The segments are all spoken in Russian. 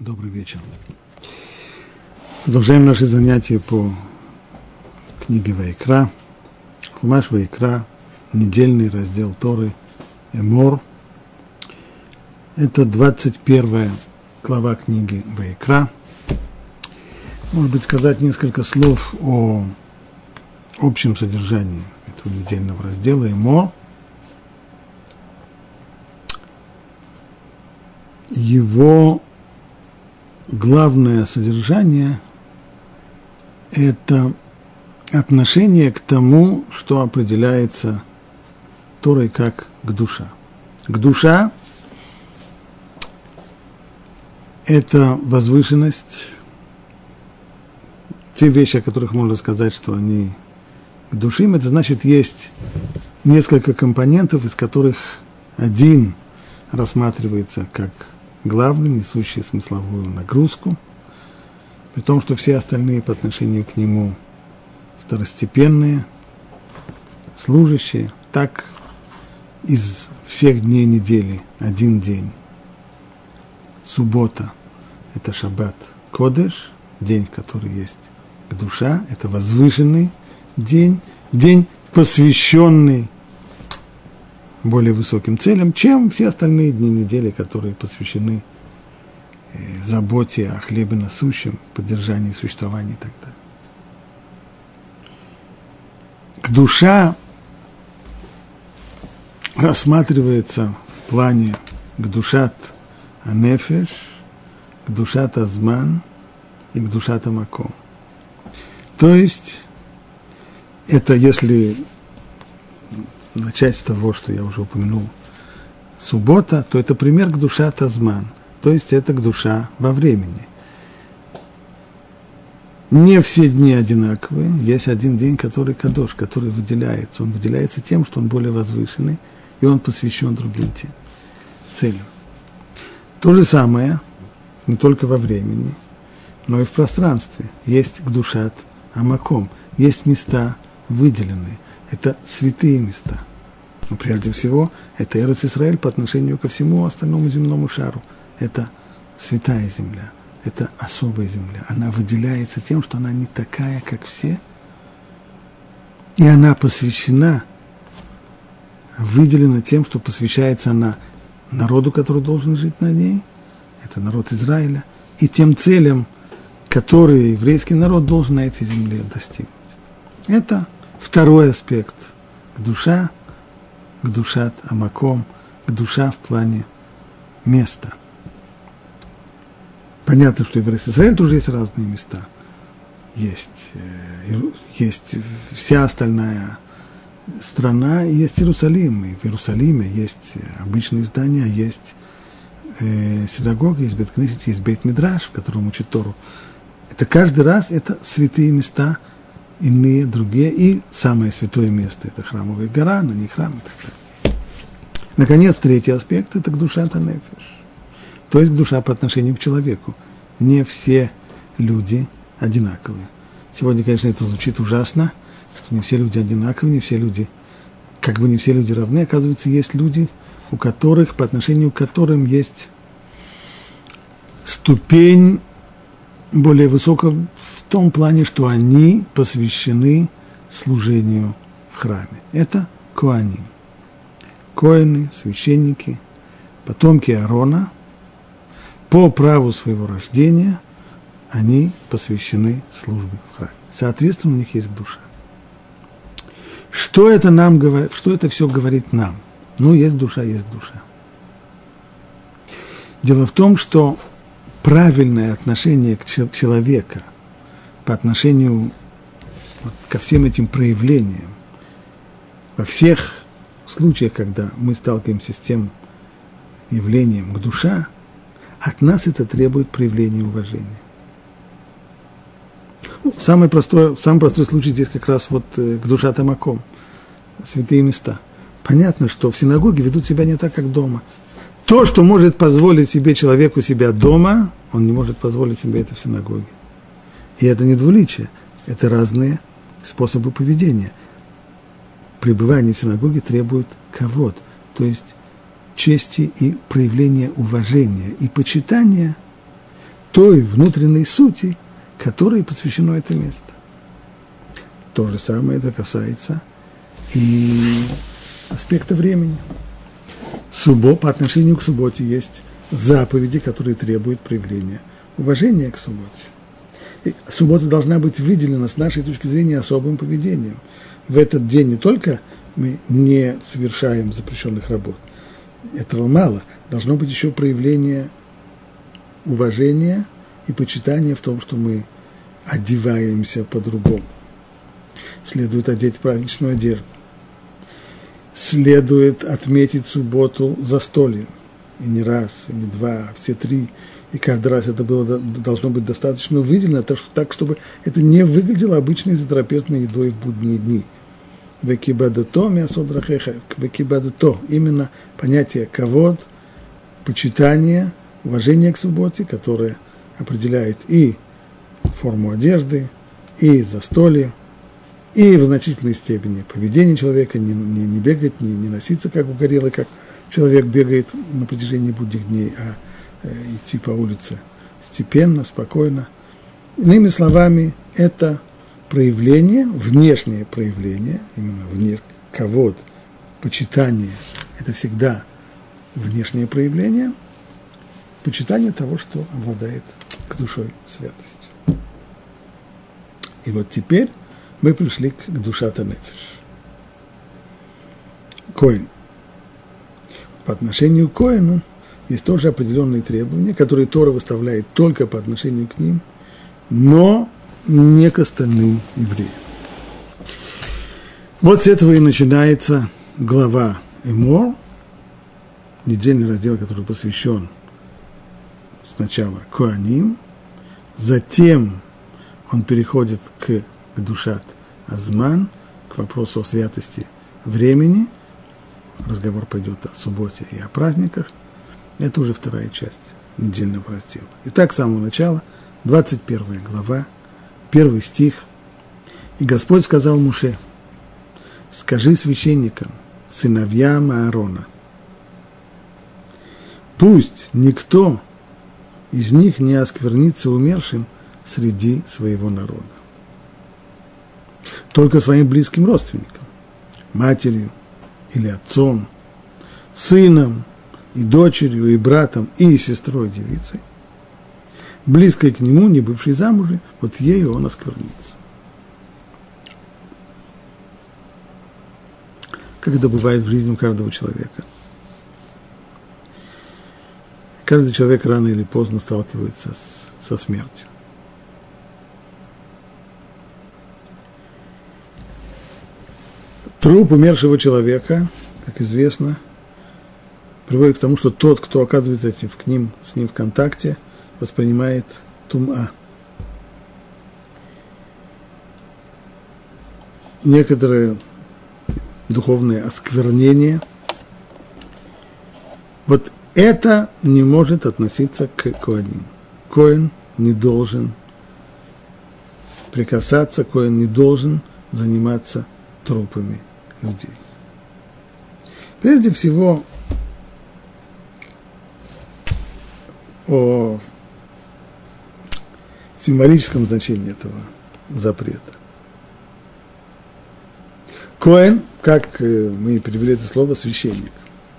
Добрый вечер. Продолжаем наши занятия по книге Вайкра. Хумаш Вайкра, недельный раздел Торы Эмор. Это 21 глава книги Вайкра. Может быть, сказать несколько слов о общем содержании этого недельного раздела Эмор. Его главное содержание – это отношение к тому, что определяется Торой как к душа. К душа – это возвышенность, те вещи, о которых можно сказать, что они к душим, это значит, есть несколько компонентов, из которых один рассматривается как главный, несущий смысловую нагрузку, при том, что все остальные по отношению к нему второстепенные, служащие, так из всех дней недели один день. Суббота – это шаббат Кодеш, день, в который есть душа, это возвышенный день, день, посвященный более высоким целям, чем все остальные дни недели, которые посвящены э, заботе о хлебе насущем, поддержании существования и так далее. К душа рассматривается в плане к душат анефеш, к душат азман и к душат амаком. То есть, это если начать с того, что я уже упомянул, суббота, то это пример к душа Тазман, то есть это к душа во времени. Не все дни одинаковые, есть один день, который кадош, который выделяется. Он выделяется тем, что он более возвышенный, и он посвящен другим целям. То же самое, не только во времени, но и в пространстве. Есть к душат амаком, есть места выделенные – это святые места. Но прежде всего, это Эрос Израиль по отношению ко всему остальному земному шару. Это святая земля, это особая земля. Она выделяется тем, что она не такая, как все, и она посвящена, выделена тем, что посвящается она народу, который должен жить на ней, это народ Израиля, и тем целям, которые еврейский народ должен на этой земле достигнуть. Это Второй аспект – душа, к душат амаком, к душа в плане места. Понятно, что и в Израиле тоже есть разные места. Есть, э, есть вся остальная страна, есть Иерусалим. И в Иерусалиме есть обычные здания, есть э, синагога, есть Беткнесет, есть Бейт-Мидраш, в котором учат Тору. Это каждый раз это святые места – иные, другие. И самое святое место – это храмовая гора, на ней храм и так далее. Наконец, третий аспект – это к душа Танефиш. То есть душа по отношению к человеку. Не все люди одинаковые. Сегодня, конечно, это звучит ужасно, что не все люди одинаковые, не все люди, как бы не все люди равны. Оказывается, есть люди, у которых, по отношению к которым есть ступень более высокого в том плане, что они посвящены служению в храме. Это коаним. Коины, священники, потомки Аарона, по праву своего рождения они посвящены службе в храме. Соответственно, у них есть душа. Что это нам говорит, что это все говорит нам? Ну, есть душа, есть душа. Дело в том, что правильное отношение к человека по отношению вот, ко всем этим проявлениям, во всех случаях, когда мы сталкиваемся с тем явлением к душа, от нас это требует проявления уважения. Ну, самый, простой, самый простой случай здесь как раз вот э, к душа Тамаком, святые места. Понятно, что в синагоге ведут себя не так, как дома – то, что может позволить себе человеку себя дома, он не может позволить себе это в синагоге. И это не двуличие, это разные способы поведения. Пребывание в синагоге требует кого то есть чести и проявления уважения и почитания той внутренней сути, которой посвящено это место. То же самое это касается и аспекта времени. Суббо, по отношению к субботе есть заповеди, которые требуют проявления уважения к субботе. Суббота должна быть выделена с нашей точки зрения особым поведением. В этот день не только мы не совершаем запрещенных работ, этого мало, должно быть еще проявление уважения и почитания в том, что мы одеваемся по-другому. Следует одеть праздничную одежду. Следует отметить субботу застольем. И не раз, и не два, а все три. И каждый раз это было, должно быть достаточно выделено, так, чтобы это не выглядело обычной затрапезной едой в будние дни. Векибадато мясодрахеха, векибадато, именно понятие ковод, почитание, уважение к субботе, которое определяет и форму одежды, и застолье, и в значительной степени поведение человека, не, не, не бегать, не, не носиться как угорелый, как человек бегает на протяжении будних дней, а идти по улице степенно, спокойно. Иными словами, это проявление, внешнее проявление, именно вне, кого почитание, это всегда внешнее проявление, почитание того, что обладает к душой святостью. И вот теперь мы пришли к душата нефиш. Коин. По отношению к Коину есть тоже определенные требования, которые Тора выставляет только по отношению к ним, но не к остальным евреям. Вот с этого и начинается глава Эмор, недельный раздел, который посвящен сначала Коаним, затем он переходит к, к Душат Азман, к вопросу о святости времени. Разговор пойдет о субботе и о праздниках. Это уже вторая часть недельного раздела. Итак, с самого начала, 21 глава, первый стих. «И Господь сказал Муше, скажи священникам, сыновьям Аарона, пусть никто из них не осквернится умершим – среди своего народа. Только своим близким родственникам, матерью или отцом, сыном и дочерью, и братом, и сестрой девицей, близкой к нему, не бывшей замужем, вот ею он осквернится. Как это бывает в жизни у каждого человека. Каждый человек рано или поздно сталкивается с, со смертью. Труп умершего человека, как известно, приводит к тому, что тот, кто оказывается к ним, с ним в контакте, воспринимает тума. Некоторые духовные осквернения. Вот это не может относиться к Коаним. Коин не должен прикасаться, Коин не должен заниматься трупами людей. Прежде всего, о символическом значении этого запрета. Коэн, как э, мы перевели это слово, священник.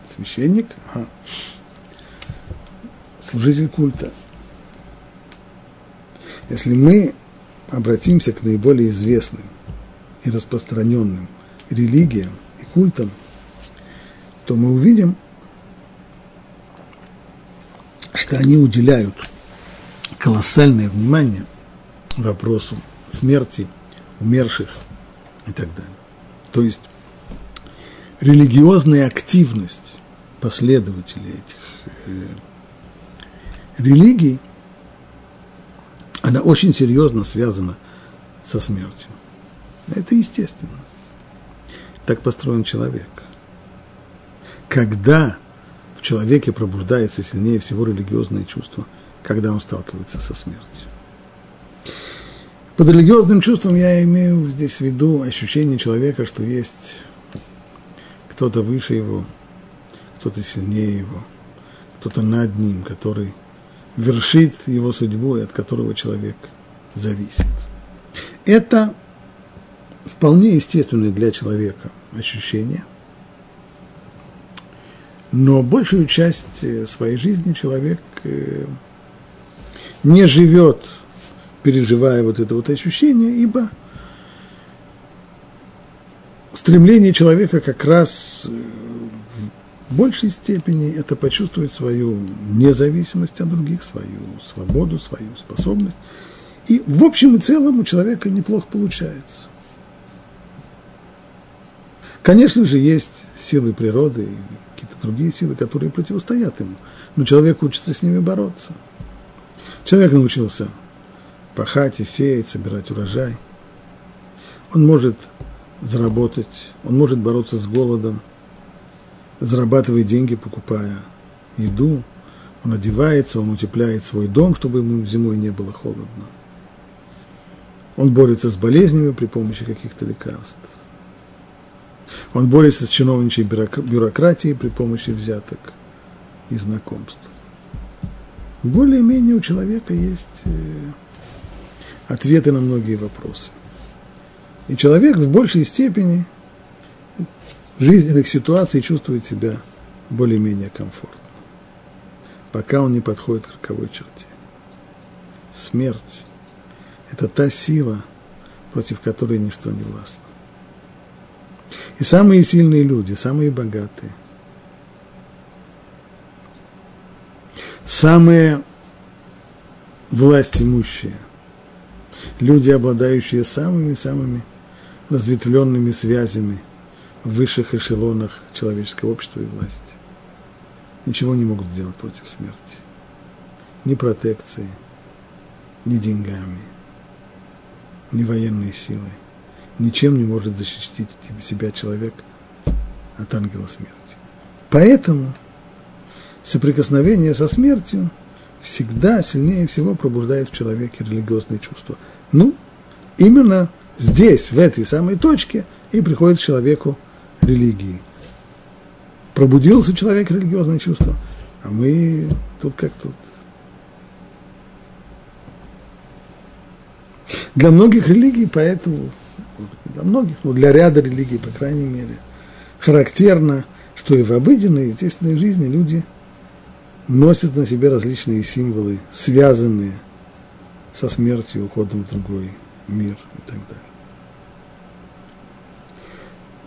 Священник, ага. служитель культа. Если мы обратимся к наиболее известным и распространенным – религиям и культам, то мы увидим, что они уделяют колоссальное внимание вопросу смерти умерших и так далее. То есть религиозная активность последователей этих э, религий, она очень серьезно связана со смертью. Это естественно. Так построен человек. Когда в человеке пробуждается сильнее всего религиозное чувство, когда он сталкивается со смертью. Под религиозным чувством я имею здесь в виду ощущение человека, что есть кто-то выше его, кто-то сильнее его, кто-то над ним, который вершит его судьбу и от которого человек зависит. Это вполне естественное для человека ощущение. Но большую часть э, своей жизни человек э, не живет, переживая вот это вот ощущение, ибо стремление человека как раз э, в большей степени это почувствовать свою независимость от других, свою свободу, свою способность. И в общем и целом у человека неплохо получается. Конечно же, есть силы природы другие силы, которые противостоят ему, но человек учится с ними бороться. Человек научился пахать и сеять, собирать урожай. Он может заработать, он может бороться с голодом, зарабатывая деньги, покупая еду, он одевается, он утепляет свой дом, чтобы ему зимой не было холодно. Он борется с болезнями при помощи каких-то лекарств. Он борется с чиновничьей бюрократией при помощи взяток и знакомств. Более-менее у человека есть э, ответы на многие вопросы. И человек в большей степени жизненных ситуаций чувствует себя более-менее комфортно, пока он не подходит к роковой черте. Смерть – это та сила, против которой ничто не властно. И самые сильные люди, самые богатые, самые власть имущие, люди, обладающие самыми-самыми разветвленными связями в высших эшелонах человеческого общества и власти, ничего не могут сделать против смерти. Ни протекции, ни деньгами, ни военной силой ничем не может защитить себя человек от ангела смерти. Поэтому соприкосновение со смертью всегда сильнее всего пробуждает в человеке религиозные чувства. Ну, именно здесь, в этой самой точке, и приходит к человеку религии. Пробудился человека религиозное чувство, а мы тут как тут. Для многих религий поэтому для многих, но для ряда религий, по крайней мере, характерно, что и в обыденной, естественной жизни люди носят на себе различные символы, связанные со смертью, уходом в другой мир и так далее.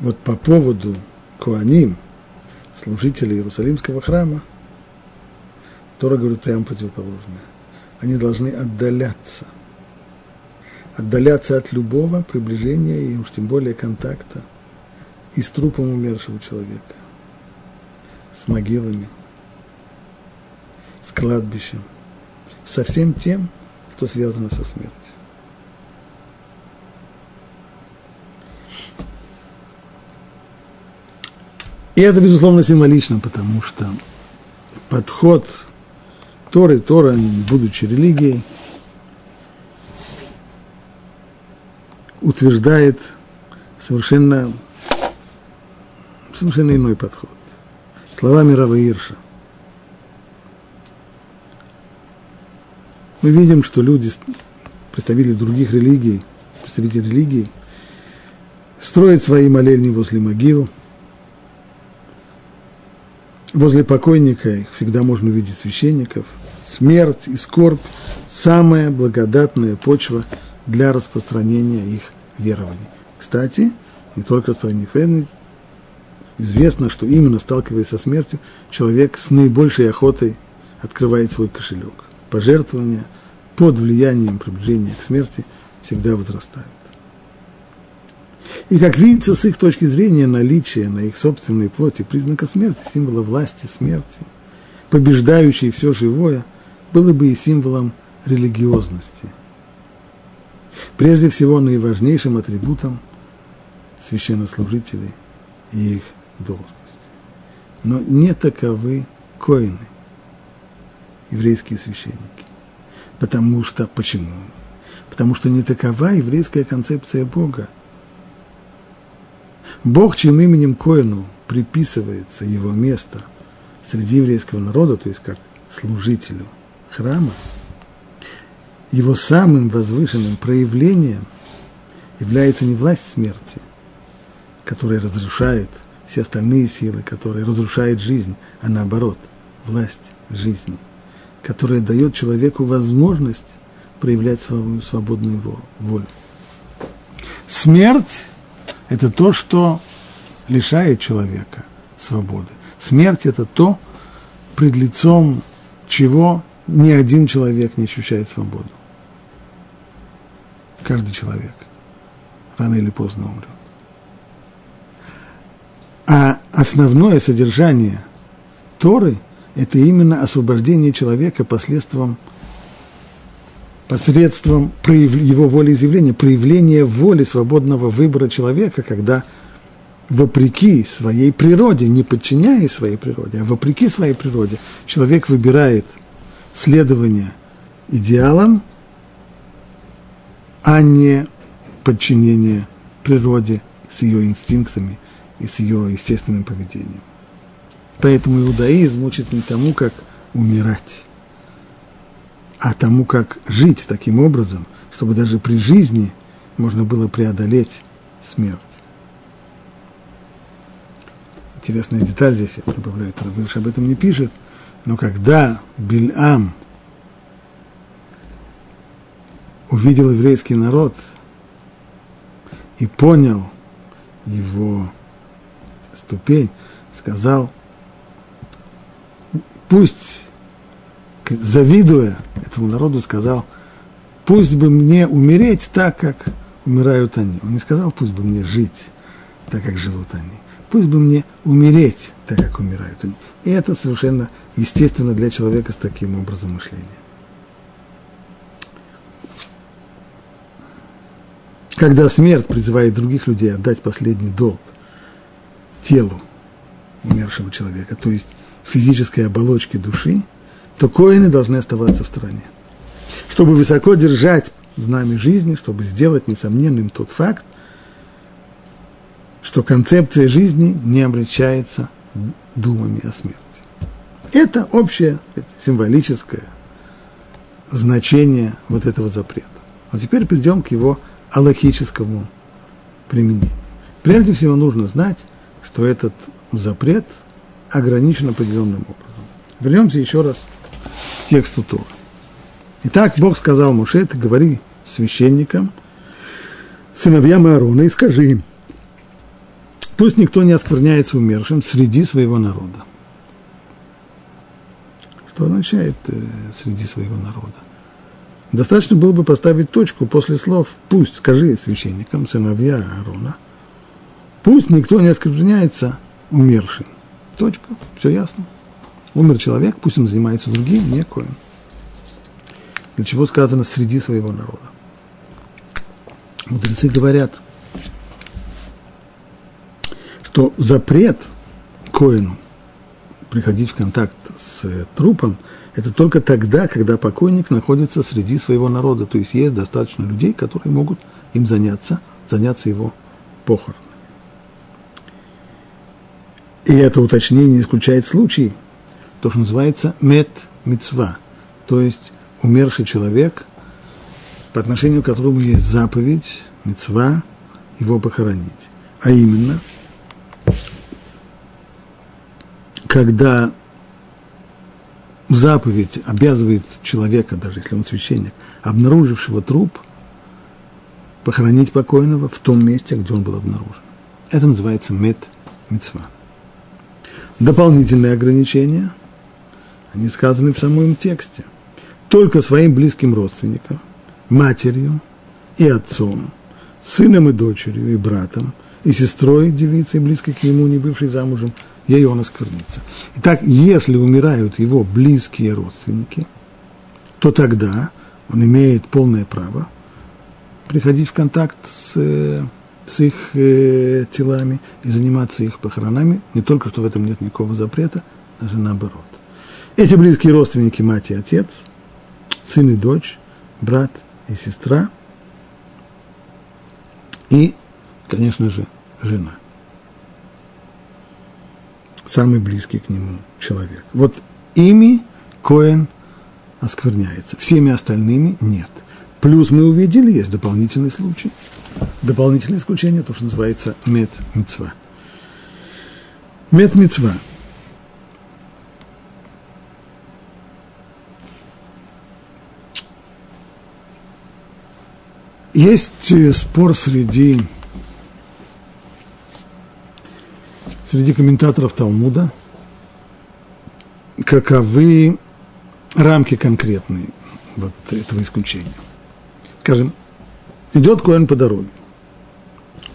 Вот по поводу Куаним, служителей Иерусалимского храма, Тора говорит прямо противоположное. Они должны отдаляться – отдаляться от любого приближения и уж тем более контакта и с трупом умершего человека, с могилами, с кладбищем, со всем тем, что связано со смертью. И это, безусловно, символично, потому что подход Торы, Тора, будучи религией, утверждает совершенно, совершенно иной подход. Словами Рава Ирша. Мы видим, что люди, представители других религий, представители религии, строят свои молельни возле могил. Возле покойника их всегда можно увидеть священников. Смерть и скорбь – самая благодатная почва для распространения их верований. Кстати, не только распространение верований, известно, что именно сталкиваясь со смертью, человек с наибольшей охотой открывает свой кошелек. Пожертвования под влиянием приближения к смерти всегда возрастают. И как видится, с их точки зрения, наличие на их собственной плоти признака смерти, символа власти смерти, побеждающей все живое, было бы и символом религиозности – прежде всего наиважнейшим атрибутом священнослужителей и их должности. Но не таковы коины, еврейские священники. Потому что, почему? Потому что не такова еврейская концепция Бога. Бог, чьим именем Коину приписывается его место среди еврейского народа, то есть как служителю храма, его самым возвышенным проявлением является не власть смерти, которая разрушает все остальные силы, которая разрушает жизнь, а наоборот, власть жизни, которая дает человеку возможность проявлять свою свободную волю. Смерть – это то, что лишает человека свободы. Смерть – это то, пред лицом чего ни один человек не ощущает свободу. Каждый человек рано или поздно умрет. А основное содержание Торы – это именно освобождение человека посредством, посредством его волеизъявления, проявление воли свободного выбора человека, когда вопреки своей природе, не подчиняясь своей природе, а вопреки своей природе, человек выбирает следование идеалам, а не подчинение природе с ее инстинктами и с ее естественным поведением. Поэтому иудаизм учит не тому, как умирать, а тому, как жить таким образом, чтобы даже при жизни можно было преодолеть смерть. Интересная деталь здесь, я прибавляю, Равыш об этом не пишет, но когда Бильам увидел еврейский народ и понял его ступень, сказал, пусть, завидуя этому народу, сказал, пусть бы мне умереть так, как умирают они. Он не сказал, пусть бы мне жить так, как живут они. Пусть бы мне умереть так, как умирают они. И это совершенно естественно для человека с таким образом мышления. Когда смерть призывает других людей отдать последний долг телу умершего человека, то есть физической оболочке души, то коины должны оставаться в стороне. Чтобы высоко держать знамя жизни, чтобы сделать несомненным тот факт, что концепция жизни не обличается думами о смерти. Это общее символическое значение вот этого запрета. А теперь перейдем к его аллахическому применению. Прежде всего нужно знать, что этот запрет ограничен определенным образом. Вернемся еще раз к тексту Тора. Итак, Бог сказал Муше, ты говори священникам, сыновьям Аарона, и скажи им, пусть никто не оскверняется умершим среди своего народа. Что означает э, среди своего народа? Достаточно было бы поставить точку после слов «пусть скажи священникам, сыновья Аарона», «пусть никто не оскверняется умершим». Точка, все ясно. Умер человек, пусть он занимается другим, не. Для чего сказано «среди своего народа». Мудрецы говорят, что запрет коину приходить в контакт с трупом, это только тогда, когда покойник находится среди своего народа. То есть есть достаточно людей, которые могут им заняться, заняться его похоронами. И это уточнение исключает случай, то, что называется мет мецва, то есть умерший человек, по отношению к которому есть заповедь, мецва, его похоронить. А именно – когда заповедь обязывает человека, даже если он священник, обнаружившего труп, похоронить покойного в том месте, где он был обнаружен. Это называется мет мецва. Дополнительные ограничения, они сказаны в самом тексте. Только своим близким родственникам, матерью и отцом, сыном и дочерью, и братом, и сестрой девицей, близкой к нему, не бывшей замужем, ей он осквернится. Итак, если умирают его близкие родственники, то тогда он имеет полное право приходить в контакт с, с их э, телами и заниматься их похоронами. Не только, что в этом нет никакого запрета, даже наоборот. Эти близкие родственники, мать и отец, сын и дочь, брат и сестра, и, конечно же, жена самый близкий к нему человек. Вот ими Коэн оскверняется. Всеми остальными нет. Плюс мы увидели, есть дополнительный случай. Дополнительное исключение, то, что называется мед-мицва. Мед-мицва. Есть э, спор среди, среди комментаторов Талмуда, каковы рамки конкретные вот этого исключения. Скажем, идет Коэн по дороге.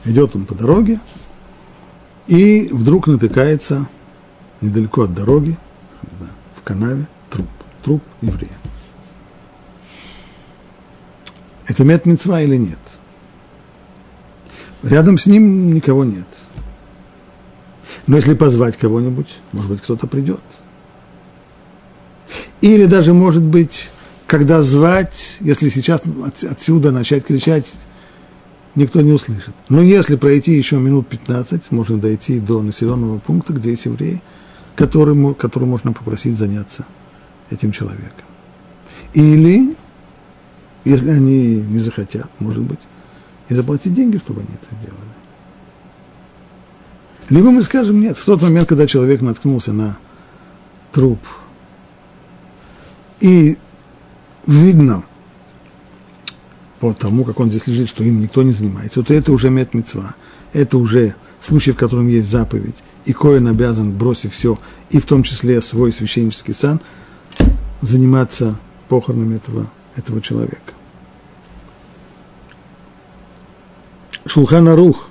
Идет он по дороге, и вдруг натыкается недалеко от дороги, в канаве, труп, труп еврея. Это мет мецва или нет? Рядом с ним никого нет. Но если позвать кого-нибудь, может быть, кто-то придет. Или даже, может быть, когда звать, если сейчас отсюда начать кричать, никто не услышит. Но если пройти еще минут 15, можно дойти до населенного пункта, где есть евреи, которому, которому можно попросить заняться этим человеком. Или если они не захотят, может быть, и заплатить деньги, чтобы они это сделали. Либо мы скажем нет, в тот момент, когда человек наткнулся на труп, и видно по тому, как он здесь лежит, что им никто не занимается, вот это уже мет мецва, это уже случай, в котором есть заповедь, и Коин обязан, бросив все, и в том числе свой священнический сан, заниматься похоронами этого этого человека. Шулхана Рух,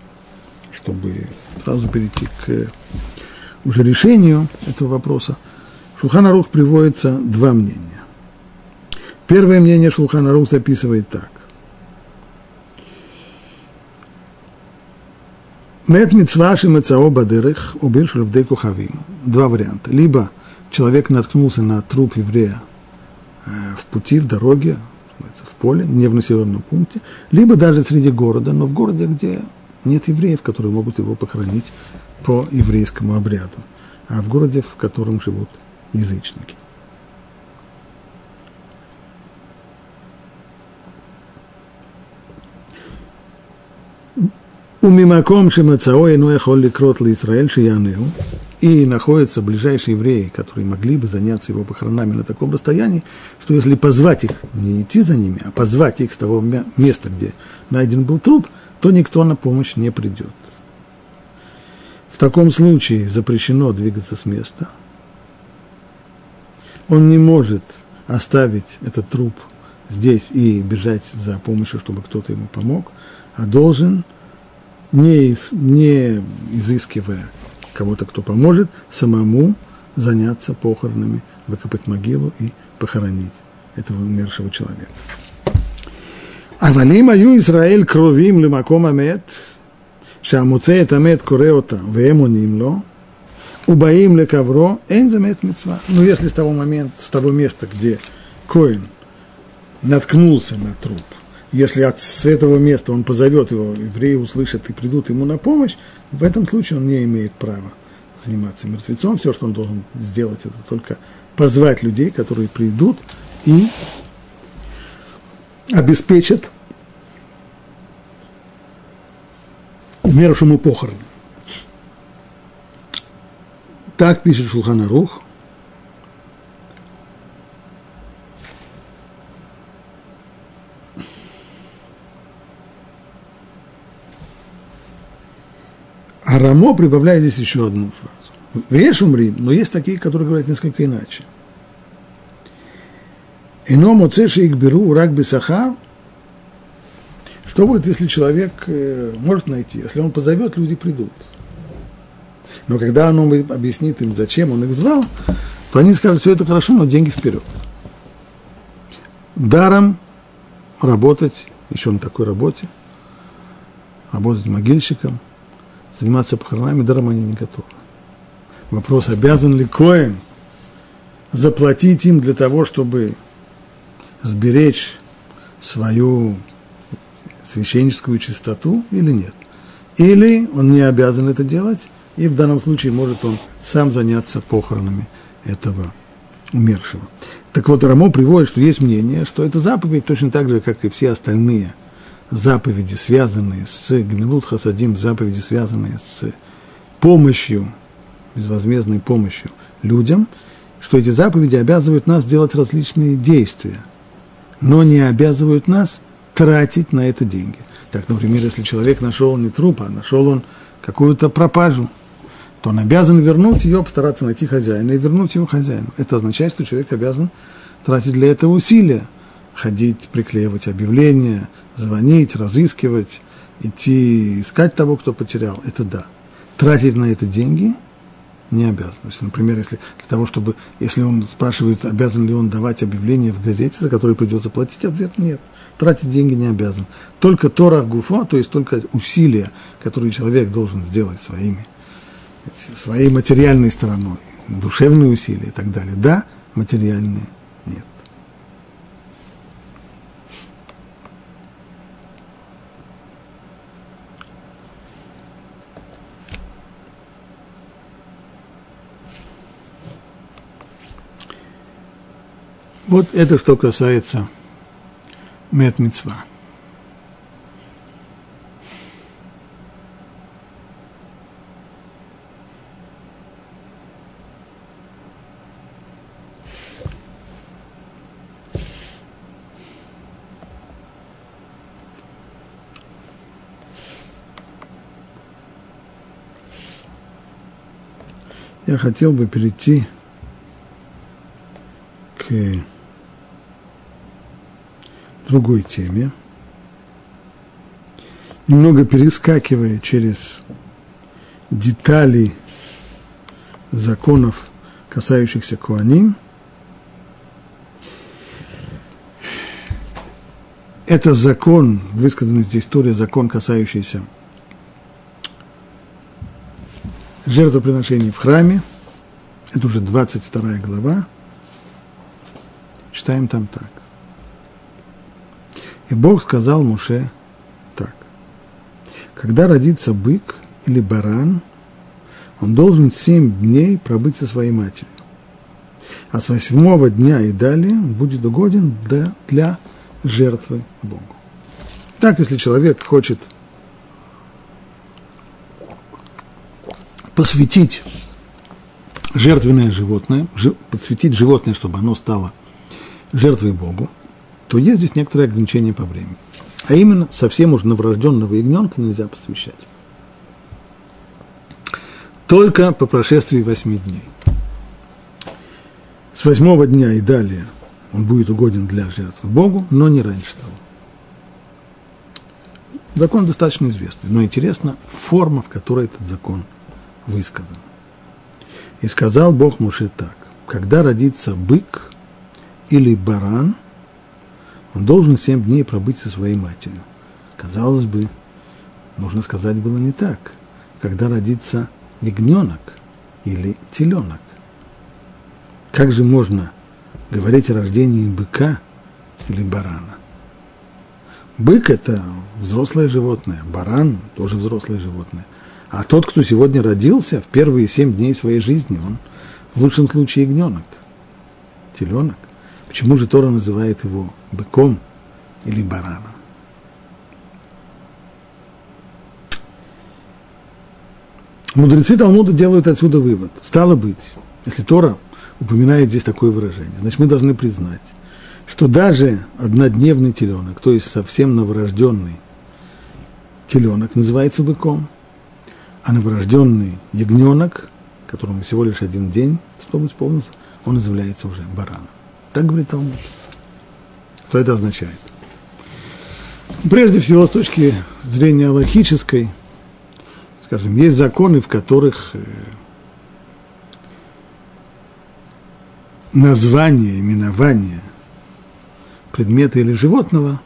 чтобы сразу перейти к уже решению этого вопроса, Шулхана Рух приводится два мнения. Первое мнение Шулхана Рух записывает так. Мет митцваши мецао бадырых убил шульвдей кухавим. Два варианта. Либо человек наткнулся на труп еврея Э, в пути, в дороге, в поле, не в населенном пункте, либо даже среди города, но в городе, где нет евреев, которые могут его похоронить по еврейскому обряду, а в городе, в котором живут язычники. Умимаком шимацао ино яхол ликрот Израиль шиянеу. И находятся ближайшие евреи, которые могли бы заняться его похоронами на таком расстоянии, что если позвать их, не идти за ними, а позвать их с того места, где найден был труп, то никто на помощь не придет. В таком случае запрещено двигаться с места. Он не может оставить этот труп здесь и бежать за помощью, чтобы кто-то ему помог, а должен – не, из, не изыскивая кого-то, кто поможет, самому заняться похоронами, выкопать могилу и похоронить этого умершего человека. אבל היו ישראל קרובים למקום המת, שהמוצא את המת קורא אותה והם עונים לו, убаим лекавро, эн замет мецва. Но если с того момента, с того места, где Коин наткнулся на труп, если от, с этого места он позовет его, евреи услышат и придут ему на помощь, в этом случае он не имеет права заниматься мертвецом. Все, что он должен сделать, это только позвать людей, которые придут и обеспечат умершему похорон. Так пишет Шулханарух – А Рамо прибавляет здесь еще одну фразу. Веш умри, но есть такие, которые говорят несколько иначе. Ино моцеши их беру рак бесахар. Что будет, если человек э, может найти? Если он позовет, люди придут. Но когда он объяснит им, зачем он их звал, то они скажут, все это хорошо, но деньги вперед. Даром работать, еще на такой работе, работать могильщиком – заниматься похоронами, даром они не готовы. Вопрос, обязан ли Коин заплатить им для того, чтобы сберечь свою священническую чистоту или нет. Или он не обязан это делать, и в данном случае может он сам заняться похоронами этого умершего. Так вот, Рамо приводит, что есть мнение, что эта заповедь точно так же, как и все остальные заповеди, связанные с Гмилут Хасадим, заповеди, связанные с помощью, безвозмездной помощью людям, что эти заповеди обязывают нас делать различные действия, но не обязывают нас тратить на это деньги. Так, например, если человек нашел не труп, а нашел он какую-то пропажу, то он обязан вернуть ее, постараться найти хозяина и вернуть его хозяину. Это означает, что человек обязан тратить для этого усилия. Ходить, приклеивать объявления, звонить, разыскивать, идти искать того, кто потерял. Это да. Тратить на это деньги не обязан. То есть, например, если для того, чтобы, если он спрашивает, обязан ли он давать объявление в газете, за которое придется платить, ответ нет. Тратить деньги не обязан. Только Тора Гуфо, то есть только усилия, которые человек должен сделать своими своей материальной стороной, душевные усилия и так далее. Да, материальные нет. Вот это что касается Метмицва. я хотел бы перейти к другой теме, немного перескакивая через детали законов, касающихся Куаним. Это закон, высказанный здесь история, закон, касающийся жертвоприношений в храме. Это уже 22 глава. Читаем там так. И Бог сказал Муше так. Когда родится бык или баран, он должен семь дней пробыть со своей матерью. А с восьмого дня и далее будет угоден для, для жертвы Богу. Так, если человек хочет посвятить жертвенное животное, подсветить животное, чтобы оно стало жертвой Богу, то есть здесь некоторые ограничения по времени. А именно, совсем уже новорожденного ягненка нельзя посвящать. Только по прошествии восьми дней. С восьмого дня и далее он будет угоден для жертвы Богу, но не раньше того. Закон достаточно известный, но интересна форма, в которой этот закон – высказан. И сказал Бог Муше так, когда родится бык или баран, он должен семь дней пробыть со своей матерью. Казалось бы, нужно сказать было не так. Когда родится ягненок или теленок. Как же можно говорить о рождении быка или барана? Бык – это взрослое животное, баран – тоже взрослое животное – а тот, кто сегодня родился в первые семь дней своей жизни, он в лучшем случае ягненок, теленок. Почему же Тора называет его быком или бараном? Мудрецы Талмуда делают отсюда вывод. Стало быть, если Тора упоминает здесь такое выражение, значит, мы должны признать, что даже однодневный теленок, то есть совсем новорожденный теленок, называется быком – а новорожденный ягненок, которому всего лишь один день, чтобы исполнился, он является уже бараном. Так говорит Талмуд. Что это означает? Прежде всего, с точки зрения логической, скажем, есть законы, в которых э, название, именование предмета или животного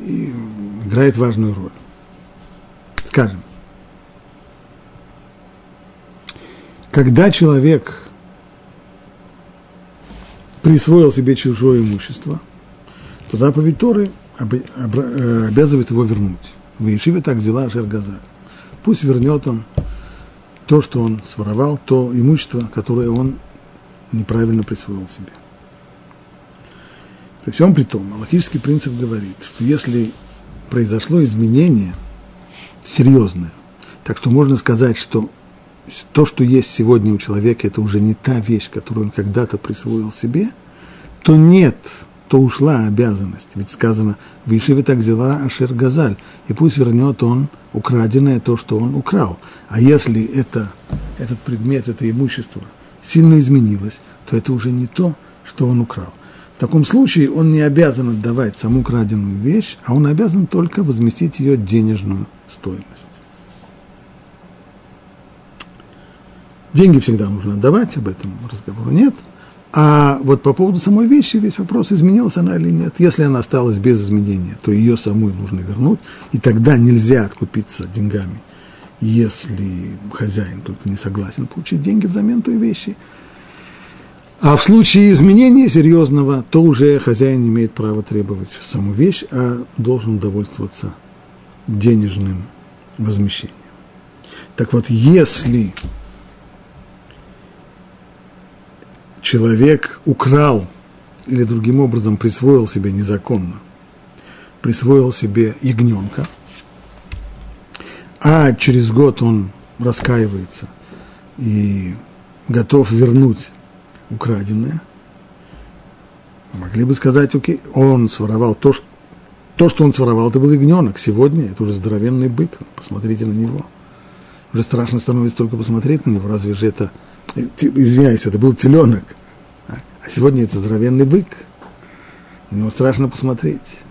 играет важную роль. Скажем, когда человек присвоил себе чужое имущество, то заповедь Торы э, обязывает его вернуть. В Ешиве так взяла Шергаза. Пусть вернет он то, что он своровал, то имущество, которое он неправильно присвоил себе. При всем при том, логический принцип говорит, что если произошло изменение серьезное, так что можно сказать, что то, что есть сегодня у человека, это уже не та вещь, которую он когда-то присвоил себе, то нет, то ушла обязанность. Ведь сказано, «Вышивет так дела Ашер Газаль», и пусть вернет он украденное то, что он украл. А если это, этот предмет, это имущество сильно изменилось, то это уже не то, что он украл. В таком случае он не обязан отдавать саму краденую вещь, а он обязан только возместить ее денежную стоимость. Деньги всегда нужно отдавать, об этом разговора нет. А вот по поводу самой вещи весь вопрос, изменилась она или нет. Если она осталась без изменения, то ее самой нужно вернуть, и тогда нельзя откупиться деньгами, если хозяин только не согласен получить деньги взамен той вещи. А в случае изменения серьезного, то уже хозяин имеет право требовать саму вещь, а должен удовольствоваться денежным возмещением. Так вот, если человек украл или другим образом присвоил себе незаконно, присвоил себе ягненка, а через год он раскаивается и готов вернуть украденное, могли бы сказать, окей, он своровал то, что, то, что он своровал, это был ягненок. Сегодня это уже здоровенный бык. Посмотрите на него. Уже страшно становится только посмотреть на него. Разве же это извиняюсь, это был теленок, а сегодня это здоровенный бык. На него страшно посмотреть.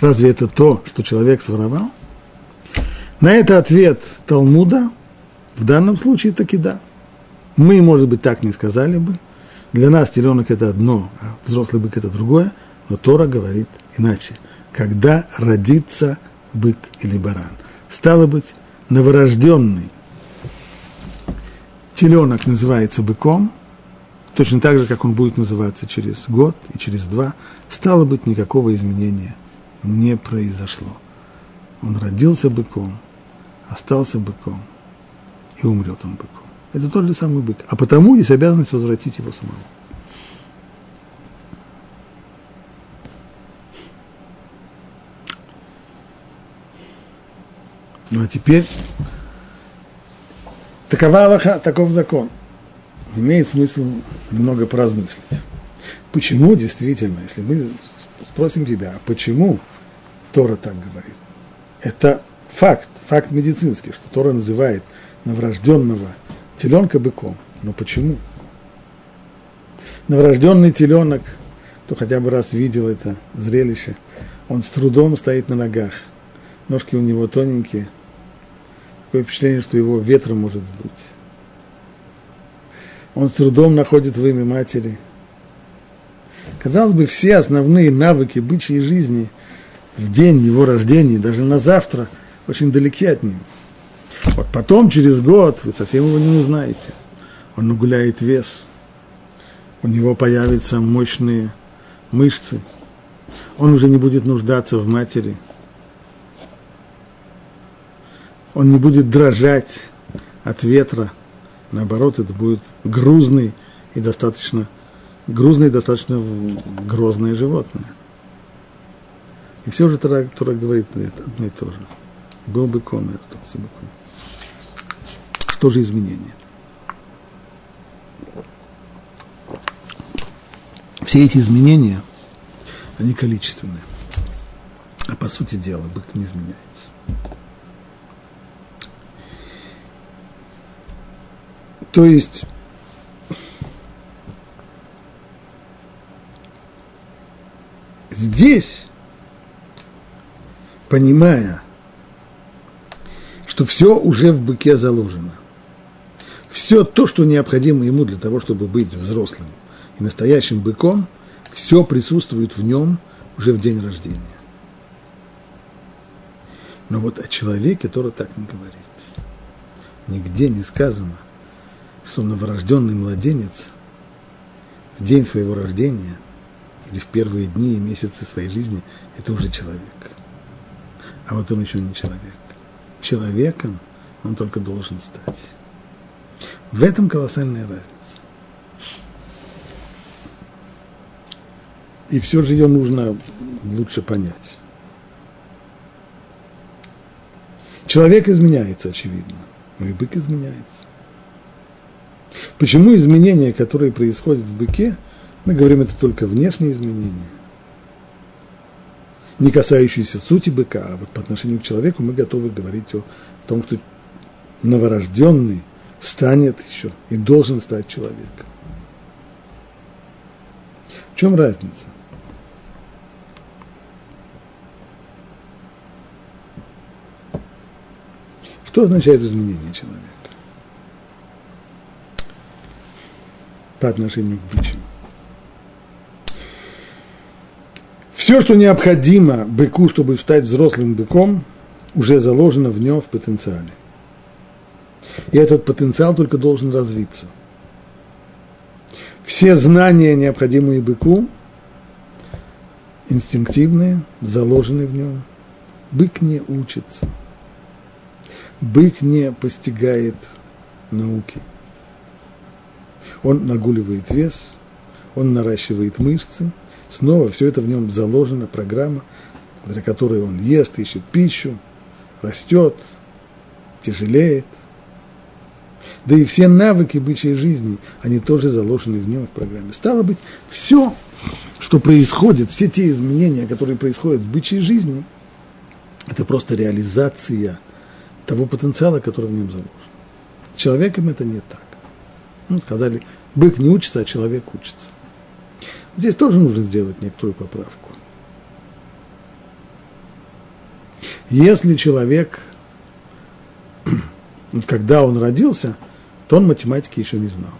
Разве это то, что человек своровал? На это ответ Талмуда в данном случае таки да. Мы, может быть, так не сказали бы. Для нас теленок это одно, а взрослый бык это другое. Но Тора говорит иначе. Когда родится бык или баран. Стало быть, новорожденный теленок называется быком, точно так же, как он будет называться через год и через два, стало быть, никакого изменения не произошло. Он родился быком, остался быком и умрет он быком. Это тот же самый бык. А потому есть обязанность возвратить его самому. Ну а теперь Такова Аллаха, таков закон. Имеет смысл немного поразмыслить. Почему действительно, если мы спросим тебя, а почему Тора так говорит? Это факт, факт медицинский, что Тора называет новорожденного теленка быком. Но почему? Новорожденный теленок, кто хотя бы раз видел это зрелище, он с трудом стоит на ногах. Ножки у него тоненькие – Такое впечатление, что его ветром может сдуть. Он с трудом находит в имя матери. Казалось бы, все основные навыки бычьей жизни в день его рождения, даже на завтра, очень далеки от него. Вот потом, через год, вы совсем его не узнаете. Он нагуляет вес, у него появятся мощные мышцы, он уже не будет нуждаться в матери – он не будет дрожать от ветра, наоборот, это будет грузный и достаточно, грузное и достаточно грозное животное. И все же Тора, Тора говорит это одно и то же. Был быком и остался быком. Что же изменение? Все эти изменения, они количественные. А по сути дела, бык не изменяется. То есть здесь, понимая, что все уже в быке заложено, все то, что необходимо ему для того, чтобы быть взрослым и настоящим быком, все присутствует в нем уже в день рождения. Но вот о человеке Тора так не говорит. Нигде не сказано – что новорожденный младенец в день своего рождения или в первые дни и месяцы своей жизни – это уже человек. А вот он еще не человек. Человеком он только должен стать. В этом колоссальная разница. и все же ее нужно лучше понять. Человек изменяется, очевидно, но и бык изменяется. Почему изменения, которые происходят в быке, мы говорим, это только внешние изменения, не касающиеся сути быка, а вот по отношению к человеку мы готовы говорить о том, что новорожденный станет еще и должен стать человеком. В чем разница? Что означает изменение человека? По отношению к бычьему. Все, что необходимо быку, чтобы стать взрослым быком, уже заложено в нем в потенциале. И этот потенциал только должен развиться. Все знания, необходимые быку, инстинктивные, заложены в нем. Бык не учится. Бык не постигает науки. Он нагуливает вес, он наращивает мышцы, Снова все это в нем заложена программа, для которой он ест, ищет пищу, растет, тяжелеет. Да и все навыки бычьей жизни, они тоже заложены в нем в программе. Стало быть, все, что происходит, все те изменения, которые происходят в бычьей жизни, это просто реализация того потенциала, который в нем заложен. С человеком это не так. Ну, сказали, бык не учится, а человек учится. Здесь тоже нужно сделать некоторую поправку. Если человек, когда он родился, то он математики еще не знал.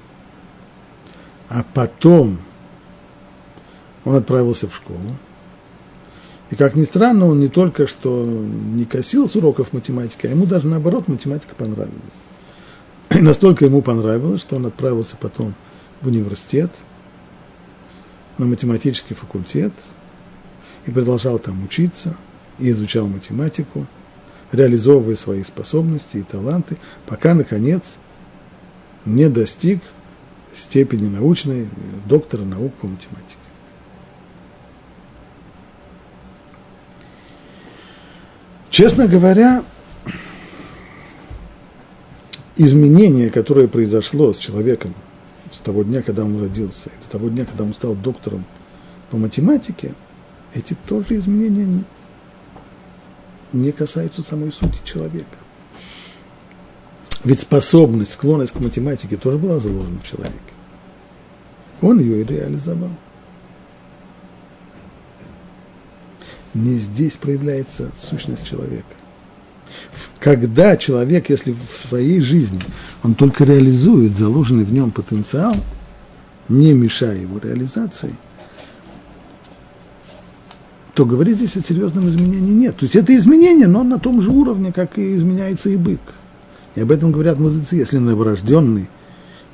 А потом он отправился в школу. И как ни странно, он не только что не косил с уроков математики, а ему даже наоборот математика понравилась. И настолько ему понравилось, что он отправился потом в университет – на математический факультет и продолжал там учиться, и изучал математику, реализовывая свои способности и таланты, пока, наконец, не достиг степени научной доктора наук по математике. Честно говоря, изменение, которое произошло с человеком с того дня, когда он родился, и до того дня, когда он стал доктором по математике, эти тоже изменения не касаются самой сути человека. Ведь способность, склонность к математике тоже была заложена в человеке. Он ее и реализовал. Не здесь проявляется сущность человека. Когда человек, если в своей жизни он только реализует заложенный в нем потенциал, не мешая его реализации, то говорить здесь о серьезном изменении нет. То есть это изменение, но на том же уровне, как и изменяется и бык. И об этом говорят мудрецы, если новорожденный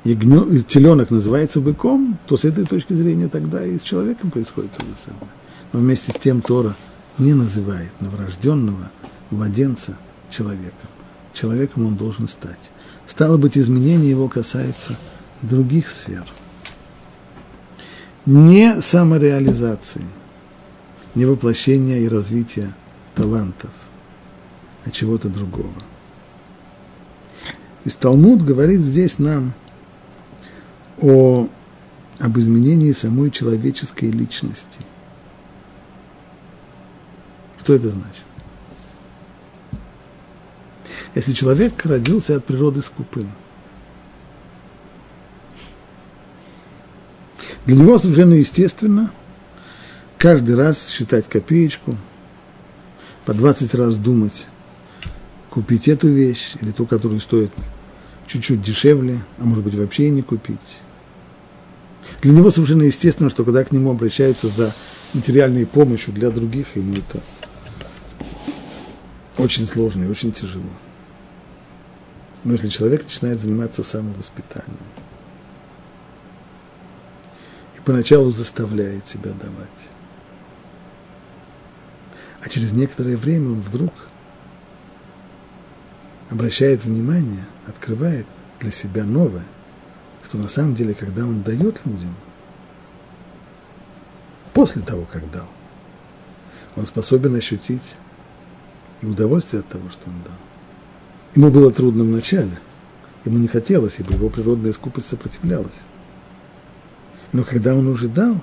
ягнё, теленок называется быком, то с этой точки зрения тогда и с человеком происходит то же самое. Но вместе с тем Тора не называет новорожденного младенца человеком. Человеком он должен стать. Стало быть, изменения его касаются других сфер. Не самореализации, не воплощения и развития талантов, а чего-то другого. То есть Талмуд говорит здесь нам о, об изменении самой человеческой личности. Что это значит? Если человек родился от природы скупым. Для него совершенно естественно каждый раз считать копеечку, по 20 раз думать, купить эту вещь или ту, которая стоит чуть-чуть дешевле, а может быть вообще и не купить. Для него совершенно естественно, что когда к нему обращаются за материальной помощью для других, ему это очень сложно и очень тяжело. Но если человек начинает заниматься самовоспитанием и поначалу заставляет себя давать, а через некоторое время он вдруг обращает внимание, открывает для себя новое, что на самом деле, когда он дает людям, после того, как дал, он способен ощутить и удовольствие от того, что он дал. Ему было трудно в начале, ему не хотелось, ибо его природная скупость сопротивлялась. Но когда он уже дал,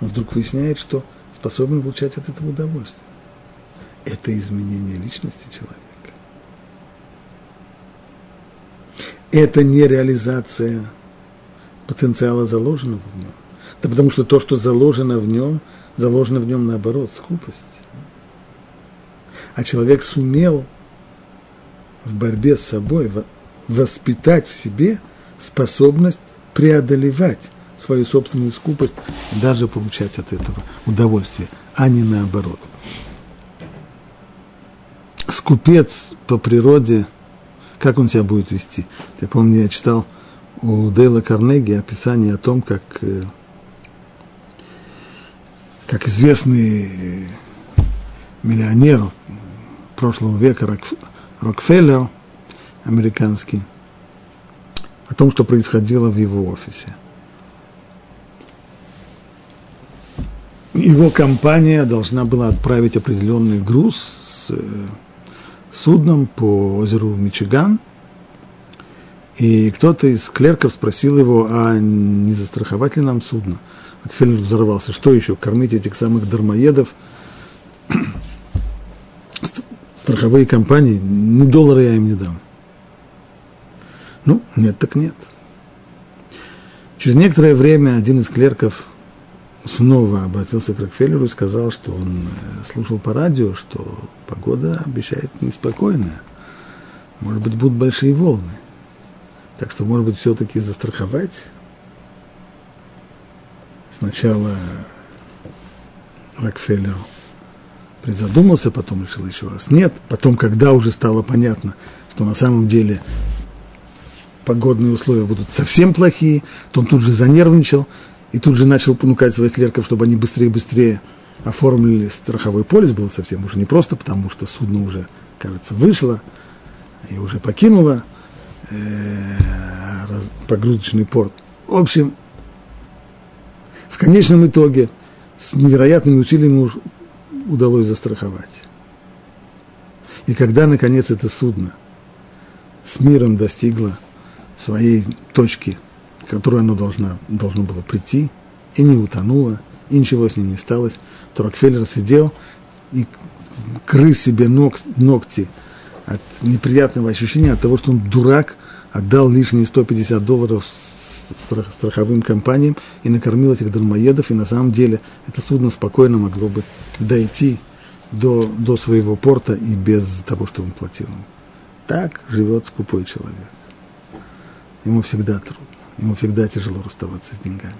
он вдруг выясняет, что способен получать от этого удовольствие. Это изменение личности человека. Это не реализация потенциала, заложенного в нем. Да потому что то, что заложено в нем, заложено в нем наоборот, скупость. А человек сумел в борьбе с собой воспитать в себе способность преодолевать свою собственную скупость и даже получать от этого удовольствие, а не наоборот. Скупец по природе, как он себя будет вести? Я помню, я читал у Дейла Карнеги описание о том, как, э, как известный миллионер прошлого века Рокфеллер, американский, о том, что происходило в его офисе. Его компания должна была отправить определенный груз с э, судном по озеру Мичиган. И кто-то из клерков спросил его, а не застраховать ли нам судно? Рокфеллер взорвался. Что еще? Кормить этих самых дармоедов? Страховые компании, ни доллара я им не дам. Ну, нет так нет. Через некоторое время один из клерков снова обратился к Рокфеллеру и сказал, что он э, слушал по радио, что погода обещает неспокойная. Может быть, будут большие волны. Так что, может быть, все-таки застраховать. Сначала Рокфеллер призадумался, потом решил еще раз нет. Потом, когда уже стало понятно, что на самом деле погодные условия будут совсем плохие, то он тут же занервничал, и тут же начал понукать своих клерков, чтобы они быстрее и быстрее оформили страховой полис, было совсем уже не просто, потому что судно уже, кажется, вышло и уже покинуло э, погрузочный порт. В общем, в конечном итоге с невероятными усилиями удалось застраховать. И когда, наконец, это судно с миром достигло своей точки – которую оно должно, должно было прийти, и не утонуло, и ничего с ним не сталось, то Рокфеллер сидел и крыс себе ног, ногти от неприятного ощущения, от того, что он дурак, отдал лишние 150 долларов страх, страховым компаниям и накормил этих дармоедов, и на самом деле это судно спокойно могло бы дойти до, до своего порта и без того, что он платил. Так живет скупой человек. Ему всегда трудно ему всегда тяжело расставаться с деньгами.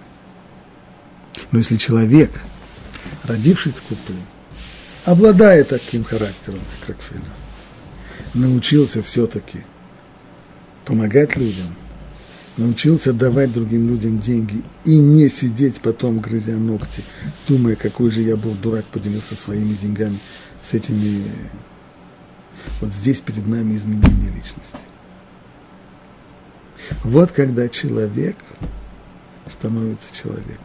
Но если человек, родившись скупым, обладая таким характером, как Рокфеллер, научился все-таки помогать людям, научился давать другим людям деньги и не сидеть потом, грызя ногти, думая, какой же я был дурак, поделился своими деньгами с этими... Вот здесь перед нами изменение личности. Вот когда человек становится человеком.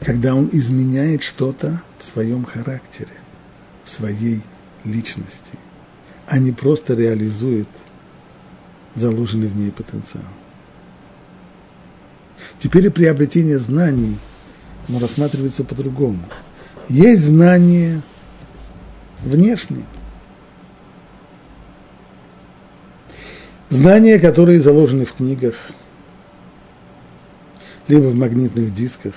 Когда он изменяет что-то в своем характере, в своей личности, а не просто реализует заложенный в ней потенциал. Теперь и приобретение знаний но рассматривается по-другому. Есть знания внешние, Знания, которые заложены в книгах, либо в магнитных дисках.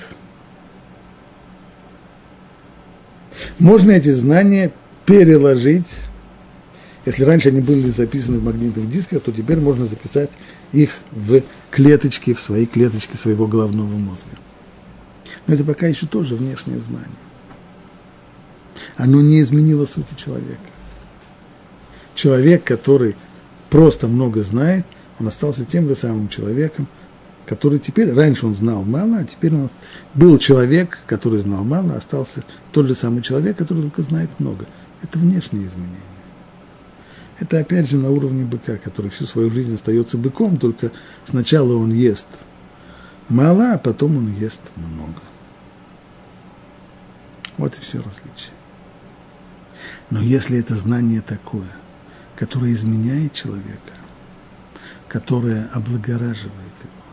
Можно эти знания переложить, если раньше они были записаны в магнитных дисках, то теперь можно записать их в клеточки, в свои клеточки своего головного мозга. Но это пока еще тоже внешнее знание. Оно не изменило сути человека. Человек, который просто много знает, он остался тем же самым человеком, который теперь, раньше он знал мало, а теперь он был человек, который знал мало, остался тот же самый человек, который только знает много. Это внешние изменения. Это опять же на уровне быка, который всю свою жизнь остается быком, только сначала он ест мало, а потом он ест много. Вот и все различие. Но если это знание такое, которое изменяет человека, которое облагораживает его,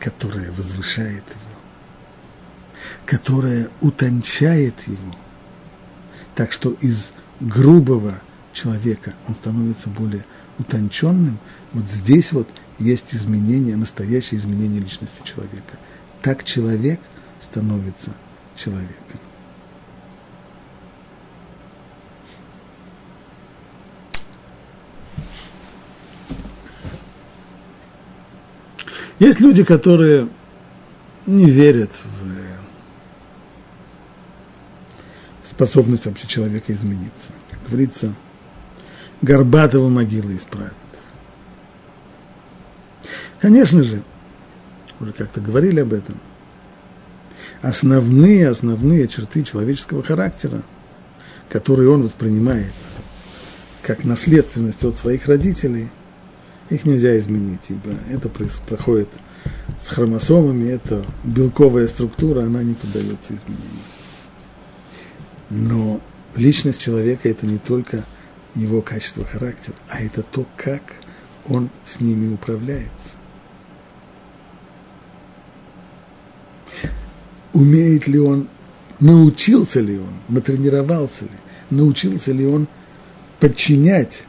которое возвышает его, которое утончает его, так что из грубого человека он становится более утонченным, вот здесь вот есть изменение, настоящее изменение личности человека. Так человек становится человеком. Есть люди, которые не верят в способность вообще человека измениться. Как говорится, Горбатого могилы исправит. Конечно же, уже как-то говорили об этом, основные, основные черты человеческого характера, которые он воспринимает как наследственность от своих родителей, их нельзя изменить, ибо это происходит с хромосомами, это белковая структура, она не поддается изменению. Но личность человека – это не только его качество характера, а это то, как он с ними управляется. Умеет ли он, научился ли он, натренировался ли, научился ли он подчинять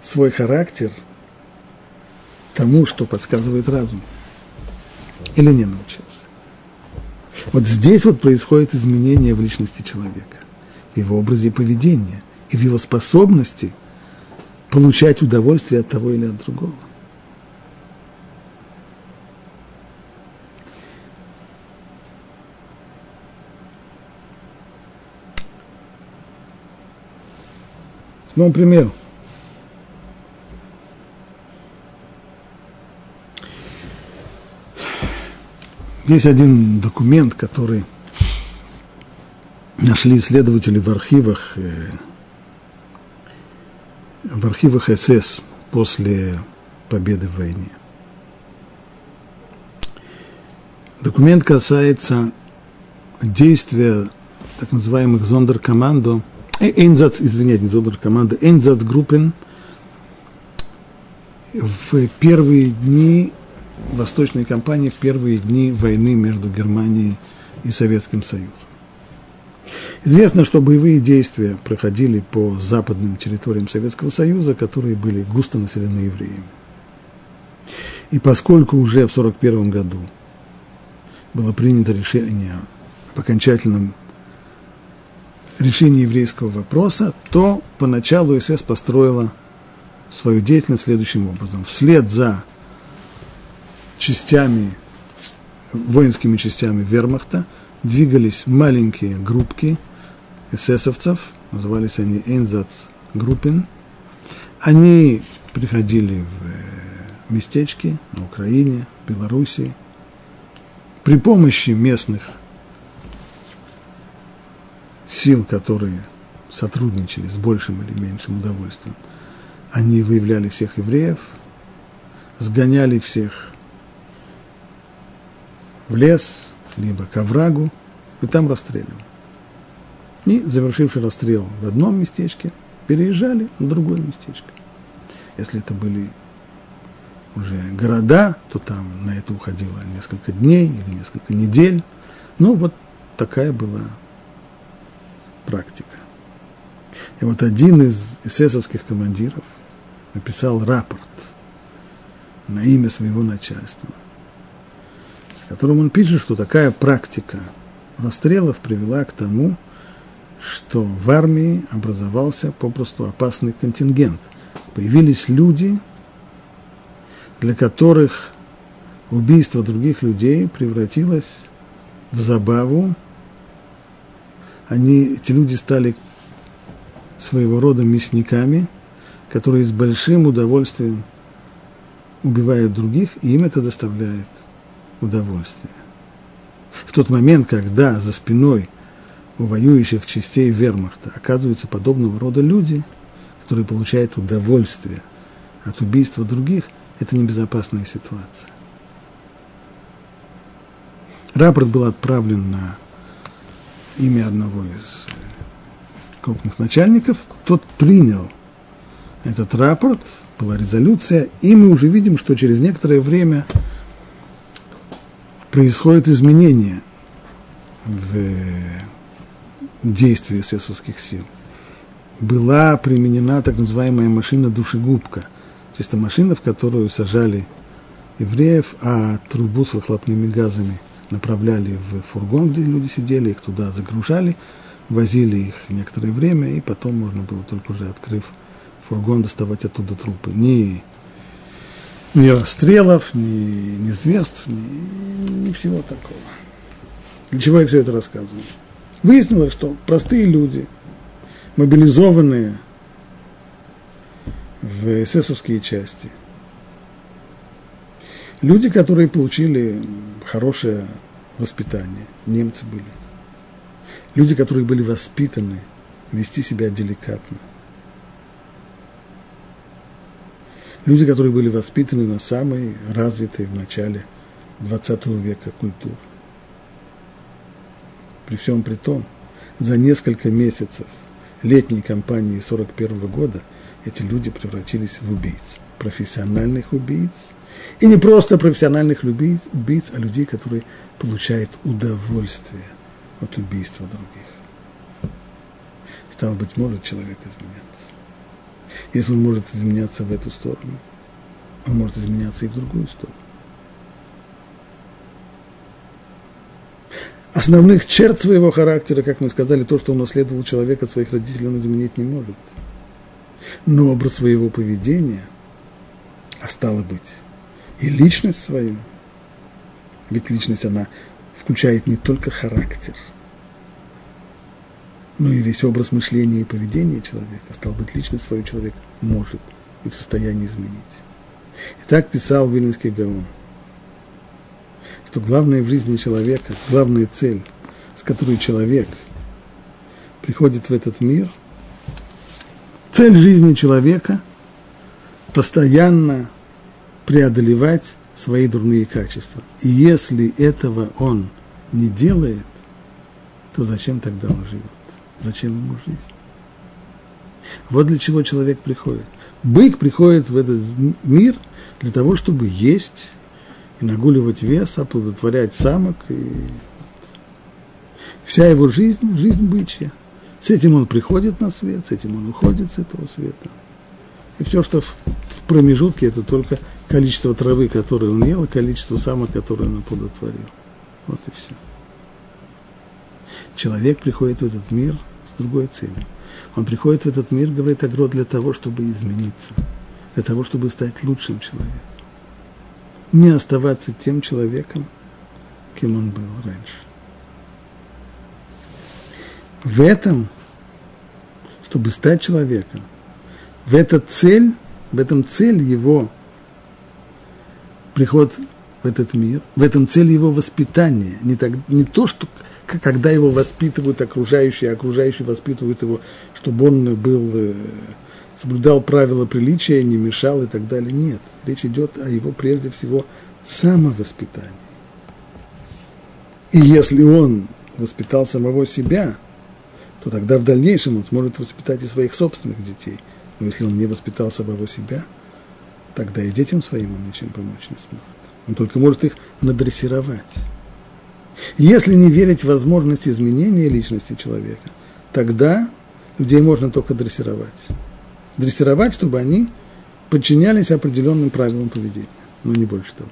свой характер тому, что подсказывает разум, или не научился. Вот здесь вот происходит изменение в личности человека в его образе поведения и в его способности получать удовольствие от того или от другого. Ну, пример. Есть один документ, который нашли исследователи в архивах, э, в архивах СС после победы в войне. Документ касается действия так называемых зондеркомандо, э, Эйнзац, извиняйте, не зондеркомандо, Эйнзацгруппен в первые дни восточной кампании, в первые дни войны между Германией и Советским Союзом. Известно, что боевые действия проходили по западным территориям Советского Союза, которые были густо населены евреями. И поскольку уже в 1941 году было принято решение об окончательном решении еврейского вопроса, то поначалу СС построила свою деятельность следующим образом. Вслед за частями, воинскими частями вермахта двигались маленькие группки – эсэсовцев, назывались они Энзац Группин. Они приходили в э, местечки на Украине, Белоруссии. При помощи местных сил, которые сотрудничали с большим или меньшим удовольствием, они выявляли всех евреев, сгоняли всех в лес, либо к оврагу, и там расстреливали и, завершивший расстрел в одном местечке, переезжали на другое местечко. Если это были уже города, то там на это уходило несколько дней или несколько недель. Ну, вот такая была практика. И вот один из эсэсовских командиров написал рапорт на имя своего начальства, в котором он пишет, что такая практика расстрелов привела к тому, что в армии образовался попросту опасный контингент. Появились люди, для которых убийство других людей превратилось в забаву. Они, эти люди стали своего рода мясниками, которые с большим удовольствием убивают других, и им это доставляет удовольствие. В тот момент, когда за спиной у воюющих частей вермахта. Оказываются подобного рода люди, которые получают удовольствие от убийства других, это небезопасная ситуация. Рапорт был отправлен на имя одного из крупных начальников, тот принял этот рапорт, была резолюция, и мы уже видим, что через некоторое время происходит изменение в действии эсэсовских сил. Была применена так называемая машина душегубка, то есть это машина, в которую сажали евреев, а трубу с выхлопными газами направляли в фургон, где люди сидели, их туда загружали, возили их некоторое время, и потом можно было только уже открыв фургон доставать оттуда трупы. Ни, ни расстрелов, ни, ни зверств, ни, ни всего такого. Для чего я все это рассказываю? Выяснилось, что простые люди, мобилизованные в эсэсовские части, люди, которые получили хорошее воспитание, немцы были, люди, которые были воспитаны вести себя деликатно, люди, которые были воспитаны на самой развитой в начале 20 века культуре. При всем при том, за несколько месяцев летней кампании 41 года эти люди превратились в убийц, профессиональных убийц, и не просто профессиональных убийц, убийц а людей, которые получают удовольствие от убийства других. Стало быть, может человек изменяться. Если он может изменяться в эту сторону, он может изменяться и в другую сторону. Основных черт своего характера, как мы сказали, то, что он наследовал человек от своих родителей, он изменить не может. Но образ своего поведения, а стало быть, и личность свою, ведь личность, она включает не только характер – но и весь образ мышления и поведения человека, стал быть, личность свою человек может и в состоянии изменить. И так писал Вильнинский Гаон, что главное в жизни человека, главная цель, с которой человек приходит в этот мир, цель жизни человека – постоянно преодолевать свои дурные качества. И если этого он не делает, то зачем тогда он живет? Зачем ему жизнь? Вот для чего человек приходит. Бык приходит в этот мир для того, чтобы есть и нагуливать вес, оплодотворять самок. И... Вся его жизнь – жизнь бычья. С этим он приходит на свет, с этим он уходит с этого света. И все, что в, промежутке, это только количество травы, которую он ел, и количество самок, которые он оплодотворил. Вот и все. Человек приходит в этот мир с другой целью. Он приходит в этот мир, говорит Агро, для того, чтобы измениться, для того, чтобы стать лучшим человеком. Не оставаться тем человеком, кем он был раньше. В этом, чтобы стать человеком, в эта цель, в этом цель его приход в этот мир, в этом цель его воспитания. Не, так, не то, что когда его воспитывают окружающие, окружающие воспитывают его, чтобы он был, э, соблюдал правила приличия, не мешал и так далее. Нет, речь идет о его прежде всего самовоспитании. И если он воспитал самого себя, то тогда в дальнейшем он сможет воспитать и своих собственных детей. Но если он не воспитал самого себя, тогда и детям своим он ничем помочь не сможет. Он только может их надрессировать. Если не верить в возможность изменения личности человека, тогда людей можно только дрессировать. Дрессировать, чтобы они подчинялись определенным правилам поведения, но не больше того.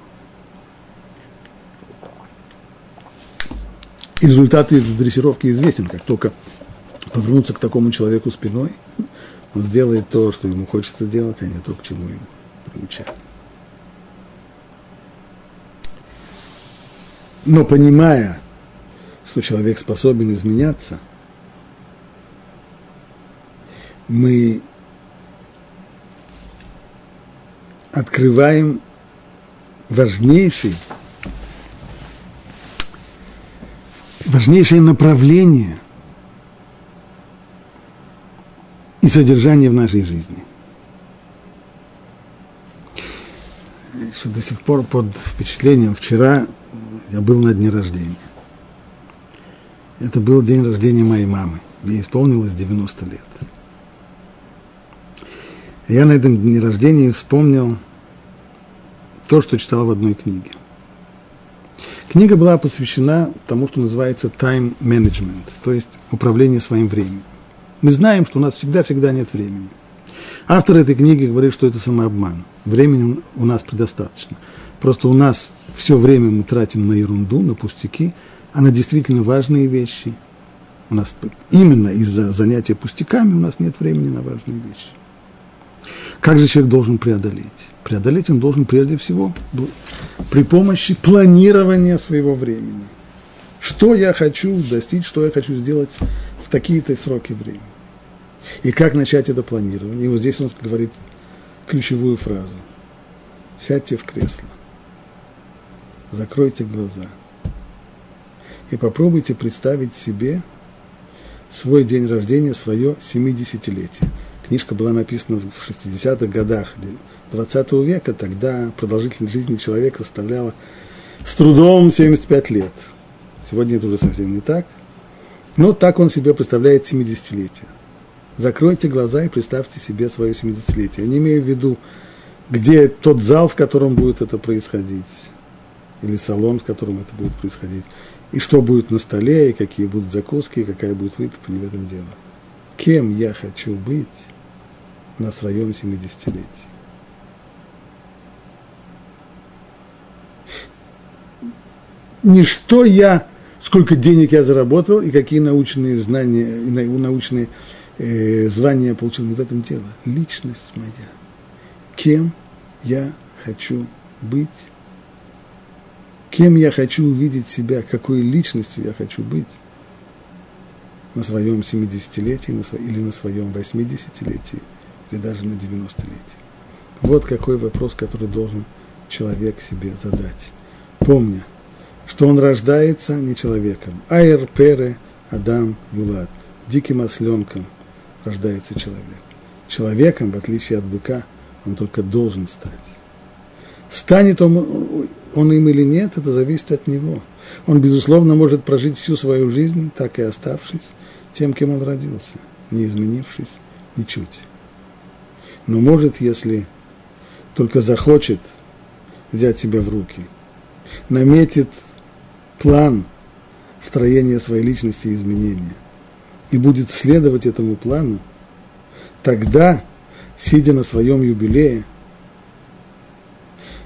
Результат дрессировки известен, как только повернуться к такому человеку спиной, он сделает то, что ему хочется делать, а не то, к чему ему приучают. Но понимая, что человек способен изменяться, мы открываем важнейший, важнейшее направление и содержание в нашей жизни. Что до сих пор под впечатлением вчера я был на дне рождения. Это был день рождения моей мамы. Ей исполнилось 90 лет. Я на этом дне рождения вспомнил то, что читал в одной книге. Книга была посвящена тому, что называется time management, то есть управление своим временем. Мы знаем, что у нас всегда-всегда нет времени. Автор этой книги говорит, что это самообман. Времени у нас предостаточно. Просто у нас все время мы тратим на ерунду, на пустяки, а на действительно важные вещи. У нас именно из-за занятия пустяками у нас нет времени на важные вещи. Как же человек должен преодолеть? Преодолеть он должен прежде всего при помощи планирования своего времени. Что я хочу достичь, что я хочу сделать в такие-то сроки времени. И как начать это планирование. И вот здесь он говорит ключевую фразу. Сядьте в кресло, закройте глаза и попробуйте представить себе свой день рождения, свое 70-летие. Книжка была написана в 60-х годах 20 века, тогда продолжительность жизни человека составляла с трудом 75 лет. Сегодня это уже совсем не так. Но так он себе представляет 70-летие. Закройте глаза и представьте себе свое 70-летие. Я не имею в виду, где тот зал, в котором будет это происходить, или салон, в котором это будет происходить, и что будет на столе, и какие будут закуски, и какая будет выпивка, не в этом дело. Кем я хочу быть на своем 70-летии. Не я, сколько денег я заработал и какие научные знания, научные э, звания я получил, не в этом дело. Личность моя. Кем я хочу быть, кем я хочу увидеть себя, какой личностью я хочу быть на своем 70-летии или на своем 80-летии – или даже на 90-летие. Вот какой вопрос, который должен человек себе задать. Помня, что он рождается не человеком. Айр, Пере, Адам, Юлад. Диким осленком рождается человек. Человеком, в отличие от быка, он только должен стать. Станет он, он им или нет, это зависит от него. Он, безусловно, может прожить всю свою жизнь, так и оставшись тем, кем он родился, не изменившись ничуть но может, если только захочет взять себя в руки, наметит план строения своей личности и изменения, и будет следовать этому плану, тогда, сидя на своем юбилее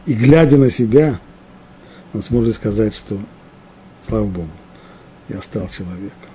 и глядя на себя, он сможет сказать, что, слава Богу, я стал человеком.